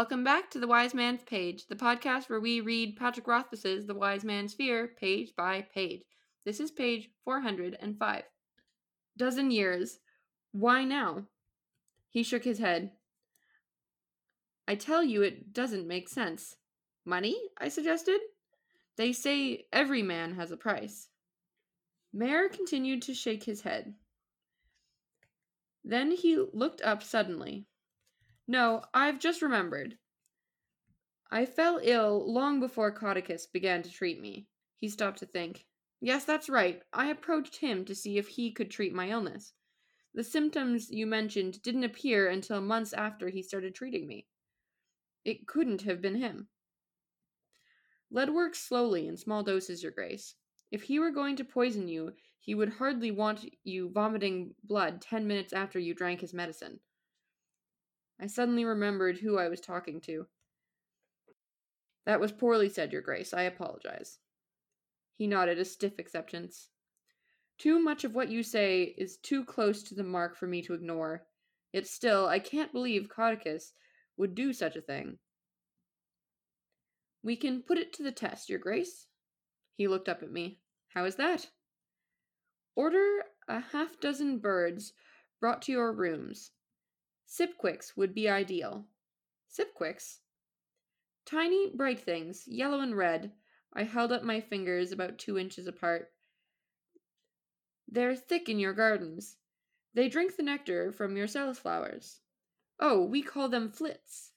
Welcome back to The Wise Man's Page, the podcast where we read Patrick Rothfuss's The Wise Man's Fear page by page. This is page 405. Dozen years. Why now? He shook his head. I tell you, it doesn't make sense. Money? I suggested. They say every man has a price. Maer continued to shake his head. Then he looked up suddenly. No, I've just remembered. I fell ill long before Caudicus began to treat me. He stopped to think. Yes, that's right. I approached him to see if he could treat my illness. The symptoms you mentioned didn't appear until months after he started treating me. It couldn't have been him. Lead works slowly in small doses, Your Grace. If he were going to poison you, he would hardly want you vomiting blood ten minutes after you drank his medicine. I suddenly remembered who I was talking to. That was poorly said, Your Grace. I apologize. He nodded a stiff acceptance. Too much of what you say is too close to the mark for me to ignore. Yet still, I can't believe Caudicus would do such a thing. We can put it to the test, Your Grace. He looked up at me. How is that? Order a half dozen birds brought to your rooms. Sipquicks would be ideal. Sipquicks? Tiny, bright things, yellow and red. I held up my fingers about two inches apart. They're thick in your gardens. They drink the nectar from your flowers. Oh, we call them flits.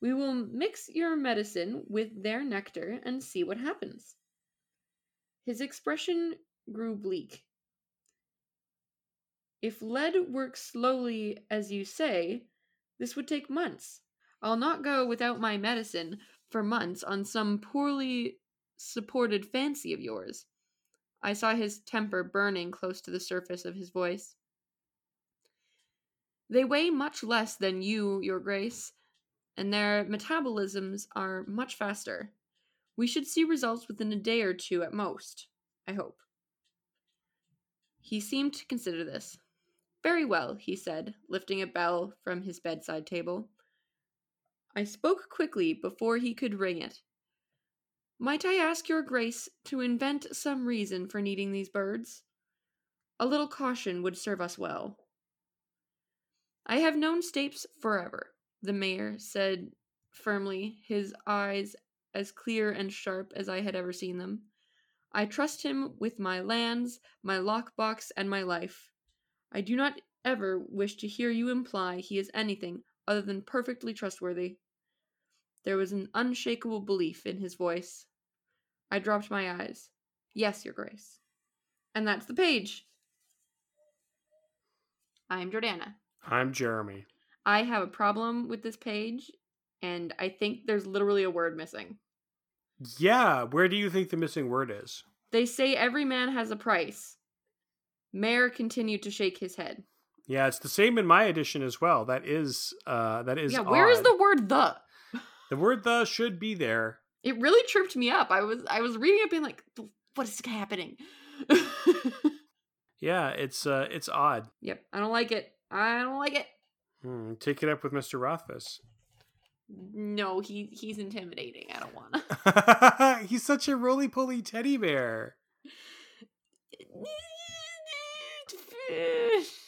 We will mix your medicine with their nectar and see what happens. His expression grew bleak. If lead works slowly as you say, this would take months. I'll not go without my medicine for months on some poorly supported fancy of yours. I saw his temper burning close to the surface of his voice. They weigh much less than you, Your Grace, and their metabolisms are much faster. We should see results within a day or two at most, I hope. He seemed to consider this. Very well, he said, lifting a bell from his bedside table. I spoke quickly before he could ring it. Might I ask your grace to invent some reason for needing these birds? A little caution would serve us well. I have known Stapes forever, the mayor said firmly, his eyes as clear and sharp as I had ever seen them. I trust him with my lands, my lockbox, and my life. I do not ever wish to hear you imply he is anything other than perfectly trustworthy. There was an unshakable belief in his voice. I dropped my eyes. Yes, Your Grace. And that's the page. I'm Jordana. I'm Jeremy. I have a problem with this page, and I think there's literally a word missing. Yeah, where do you think the missing word is? They say every man has a price. Maer continued to shake his head. Yeah, it's the same in my edition as well. That is uh that is Yeah, where is odd. the word the? The word the should be there. It really tripped me up. I was I was reading it being like, what is happening? Yeah, it's uh it's odd. yep, I don't like it. I don't like it. Hmm, take it up with Mr. Rothfuss. No, he he's intimidating. I don't want to. He's such a roly poly teddy bear.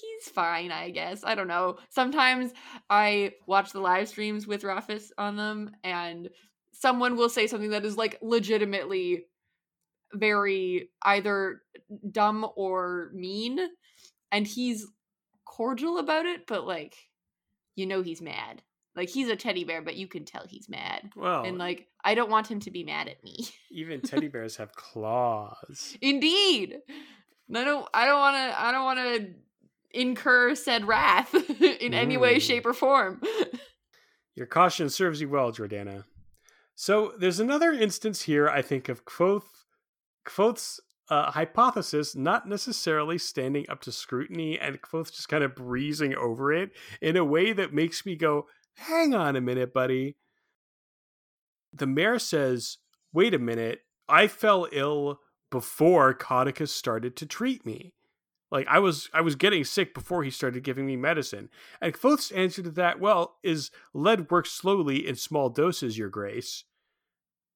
He's fine, I guess. I don't know. Sometimes I watch the live streams with Rothfuss on them, and someone will say something that is like legitimately very either dumb or mean, and he's cordial about it, but like, you know, he's mad. Like, he's a teddy bear, but you can tell he's mad. Well, And like, I don't want him to be mad at me. even teddy bears have claws. Indeed. I don't I don't wanna I don't wanna incur said wrath in any way, Mm. shape, or form. Your caution serves you well, Jordana. So there's another instance here, I think, of Kvothe, Kvothe's uh, hypothesis not necessarily standing up to scrutiny and Kvothe just kind of breezing over it in a way that makes me go, hang on a minute, buddy. The mayor says, wait a minute, I fell ill before Caudicus started to treat me. Like I was I was getting sick before he started giving me medicine. And Kvothe's answer to that, well, is lead works slowly in small doses, your grace.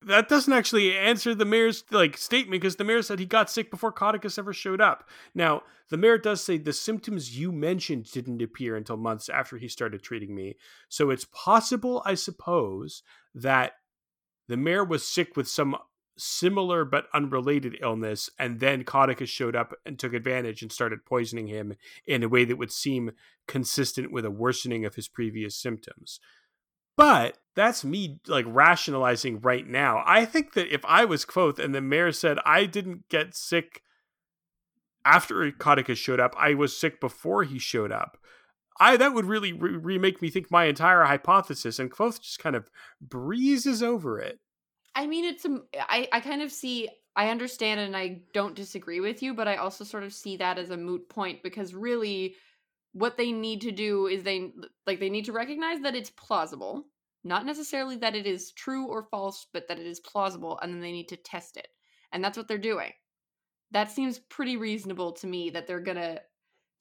That doesn't actually answer the mayor's like statement because the mayor said he got sick before Caudicus ever showed up. Now, the mayor does say the symptoms you mentioned didn't appear until months after he started treating me. So it's possible, I suppose, that the mayor was sick with some similar but unrelated illness, and then Caudicus showed up and took advantage and started poisoning him in a way that would seem consistent with a worsening of his previous symptoms. But that's me like rationalizing right now. I think that if I was Kvothe and the mayor said I didn't get sick after Caudicus showed up, I was sick before he showed up. I that would really re- remake me think my entire hypothesis, and Kvothe just kind of breezes over it. I mean, it's a. I I kind of see. I understand and I don't disagree with you, but I also sort of see that as a moot point because really, what they need to do is they like they need to recognize that it's plausible, not necessarily that it is true or false, but that it is plausible, and then they need to test it, and that's what they're doing. That seems pretty reasonable to me that they're gonna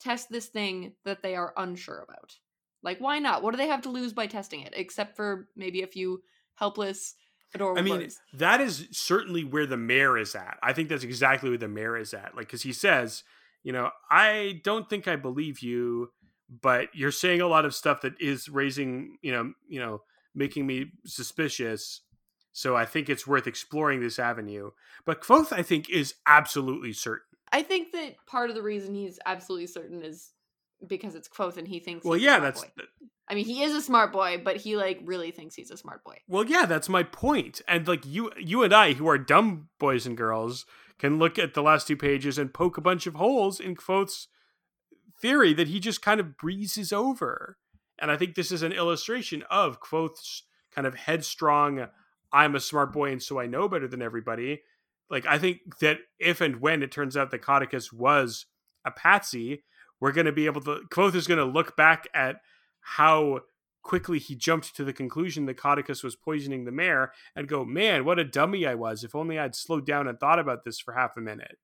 test this thing that they are unsure about. Like, why not? What do they have to lose by testing it, except for maybe a few helpless I mean, birds? that is certainly where the mayor is at. I think that's exactly where the mayor is at. Like, because he says, you know, I don't think I believe you, but you're saying a lot of stuff that is raising, you know, you know, making me suspicious. So I think it's worth exploring this avenue. But Kvothe, I think, is absolutely certain. I think that part of the reason he's absolutely certain is because it's Kvothe and he thinks. Well, he's yeah, smart that's boy. I mean, he is a smart boy, but he like really thinks he's a smart boy. Well, yeah, that's my point. And like you, you and I, who are dumb boys and girls, can look at the last two pages and poke a bunch of holes in Kvothe's theory that he just kind of breezes over. And I think this is an illustration of Kvothe's kind of headstrong, "I'm a smart boy and so I know better than everybody." Like I think that if and when it turns out that Caudicus was a patsy, we're going to be able to. Kvothe is going to look back at how quickly he jumped to the conclusion that Caudicus was poisoning the mayor and go, man, what a dummy I was. If only I'd slowed down and thought about this for half a minute.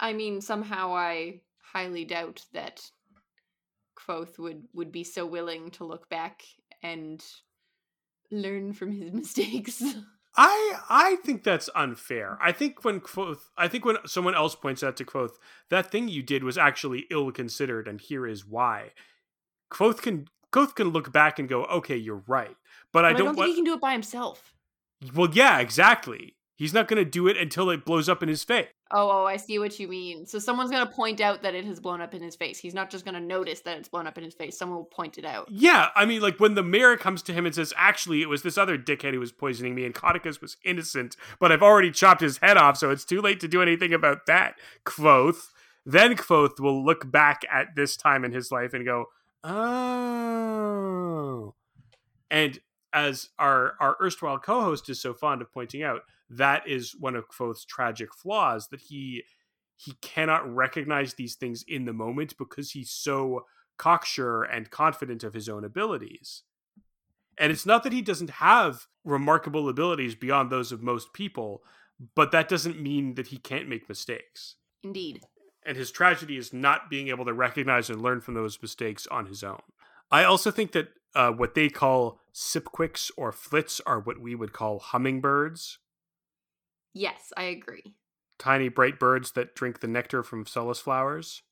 I mean, somehow I highly doubt that Kvothe would would be so willing to look back and learn from his mistakes. I I think that's unfair. I think when Kvothe, I think when someone else points out to Kvothe, that thing you did was actually ill considered, and here is why. Kvothe can Kvothe can look back and go, okay, you're right, but I But I don't, don't think want. he can do it by himself. Well, yeah, exactly. He's not going to do it until it blows up in his face. Oh, oh, I see what you mean. So someone's gonna point out that it has blown up in his face. He's not just gonna notice that it's blown up in his face. Someone will point it out. Yeah, I mean, like when the mayor comes to him and says, "Actually, it was this other dickhead who was poisoning me, and Caudicus was innocent, but I've already chopped his head off, so it's too late to do anything about that." Kvothe. Then Kvothe will look back at this time in his life and go, "Oh." And as our our erstwhile co-host is so fond of pointing out, that is one of Kvothe's tragic flaws that he he cannot recognize these things in the moment because he's so cocksure and confident of his own abilities. And it's not that he doesn't have remarkable abilities beyond those of most people, but that doesn't mean that he can't make mistakes. Indeed. And his tragedy is not being able to recognize and learn from those mistakes on his own. I also think that uh, what they call sipquicks or flits are what we would call hummingbirds, Yes, I agree. tiny bright birds that drink the nectar from selas flowers.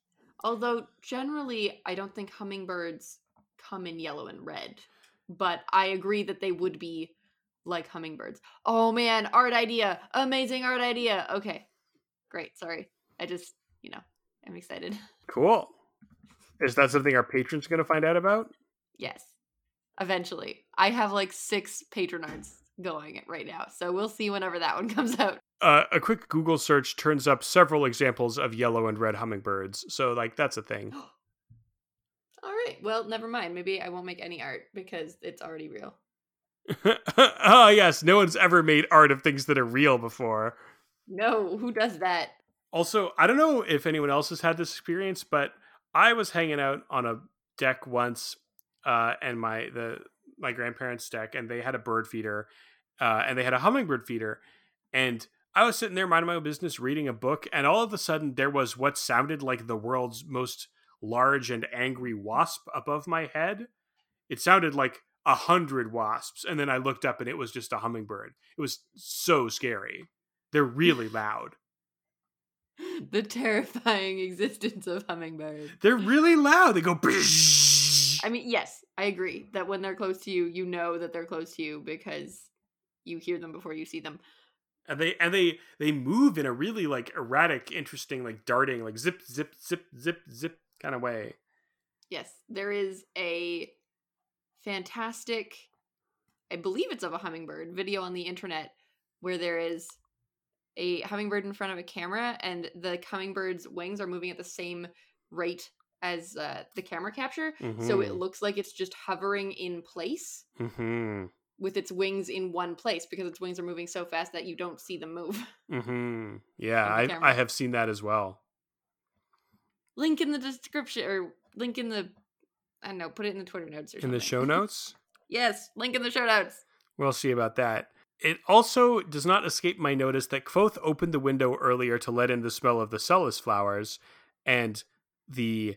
Although generally, I don't think hummingbirds come in yellow and red, but I agree that they would be like hummingbirds. Oh man, art idea! Amazing art idea! Okay, great. Sorry. I just, you know, I'm excited. Cool. Is that something our patrons going to find out about? Yes. Eventually. I have like six patronards going right now, so we'll see whenever that one comes out. Uh, a quick Google search turns up several examples of yellow and red hummingbirds. So, like, that's a thing. All right. Well, never mind. Maybe I won't make any art because it's already real. oh, yes. No one's ever made art of things that are real before. No, who does that? Also, I don't know if anyone else has had this experience, but I was hanging out on a deck once, uh, and my the my grandparents' deck, and they had a bird feeder, uh, and they had a hummingbird feeder, and I was sitting there minding my own business, reading a book, and all of a sudden there was what sounded like the world's most large and angry wasp above my head. It sounded like a hundred wasps, and then I looked up and it was just a hummingbird. It was so scary. They're really loud. The terrifying existence of hummingbirds. They're really loud. They go. I mean, yes, I agree that when they're close to you, you know that they're close to you because you hear them before you see them. and they and they they move in a really like erratic, interesting, like darting, like zip, zip, zip, zip, zip kind of way. Yes, there is a fantastic, I believe it's of a hummingbird video on the internet where there is a hummingbird in front of a camera and the hummingbird's wings are moving at the same rate as uh, the camera capture. So it looks like it's just hovering in place Mm-hmm. with its wings in one place because its wings are moving so fast that you don't see them move. Mm-hmm. Yeah, I. I have seen that as well. Link in the description or link in the I don't know, put it in the Twitter notes or In something. the show notes, Yes, link in the show notes. we'll see about that. It also does not escape my notice that Kvothe opened the window earlier to let in the smell of the selas flowers, and the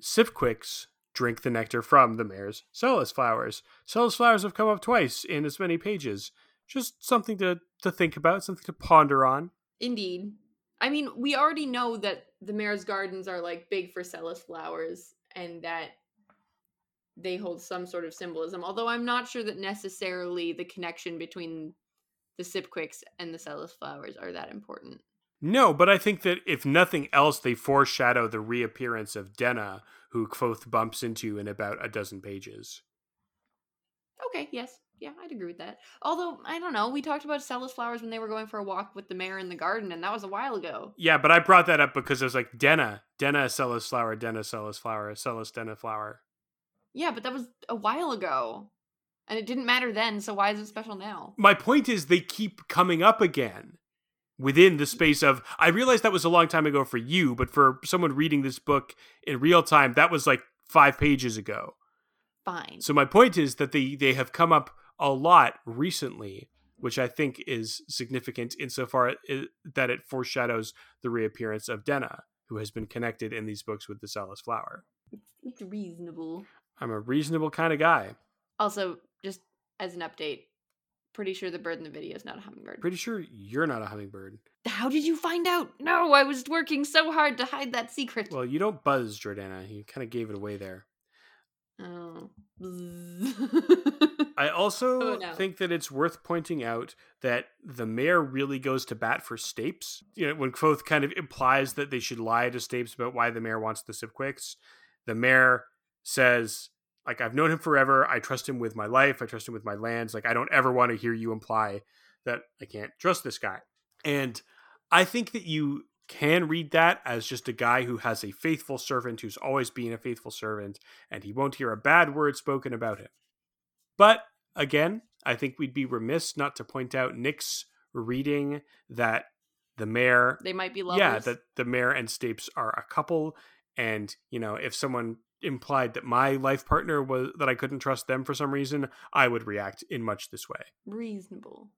Sipquicks drink the nectar from the Maer's selas flowers. selas flowers have come up twice in as many pages. Just something to, to think about, something to ponder on. Indeed. I mean, we already know that the mayor's gardens are like big for selas flowers and that they hold some sort of symbolism. Although I'm not sure that necessarily the connection between the Sipquicks and the selas flowers are that important. No, but I think that if nothing else, they foreshadow the reappearance of Denna, who Kvothe bumps into in about a dozen pages. Okay, yes. Yeah, I'd agree with that. Although, I don't know, we talked about selas flowers when they were going for a walk with the mayor in the garden, and that was a while ago. Yeah, but I brought that up because I was like, Denna, Denna selas flower, Denna selas flower, selas Denna flower. Yeah, but that was a while ago. And it didn't matter then, so why is it special now? My point is, they keep coming up again within the space of. I realized that was a long time ago for you, but for someone reading this book in real time, that was like five pages ago. Fine. So my point is that they they have come up a lot recently, which I think is significant insofar i- that it foreshadows the reappearance of Denna, who has been connected in these books with the selas flower. It's reasonable. I'm a reasonable kind of guy. Also, just as an update, pretty sure the bird in the video is not a hummingbird. Pretty sure you're not a hummingbird. How did you find out? No, I was working so hard to hide that secret. Well, you don't buzz, Jordana. You kind of gave it away there. oh. I oh, also Oh, no. think that it's worth pointing out that the mayor really goes to bat for Stapes. You know, when Kvothe kind of implies that they should lie to Stapes about why the mayor wants the Sipquicks, the mayor says, like, I've known him forever. I trust him with my life. I trust him with my lands. Like, I don't ever want to hear you imply that I can't trust this guy. And I think that you can read that as just a guy who has a faithful servant who's always been a faithful servant, and he won't hear a bad word spoken about him. But again, I think we'd be remiss not to point out Nick's reading that the mayor, they might be lovers. yeah, that the mayor and Stapes are a couple, and you know, if someone implied that my life partner was that I couldn't trust them for some reason, I would react in much this way. Reasonable.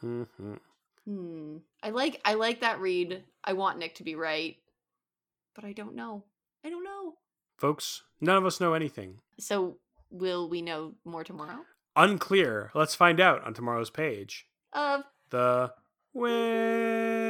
hmm Hmm. I like I like that read. I want Nick to be right, but I don't know. I don't know. Folks, none of us know anything. So will we know more tomorrow? Unclear. Let's find out on tomorrow's page. Of The way.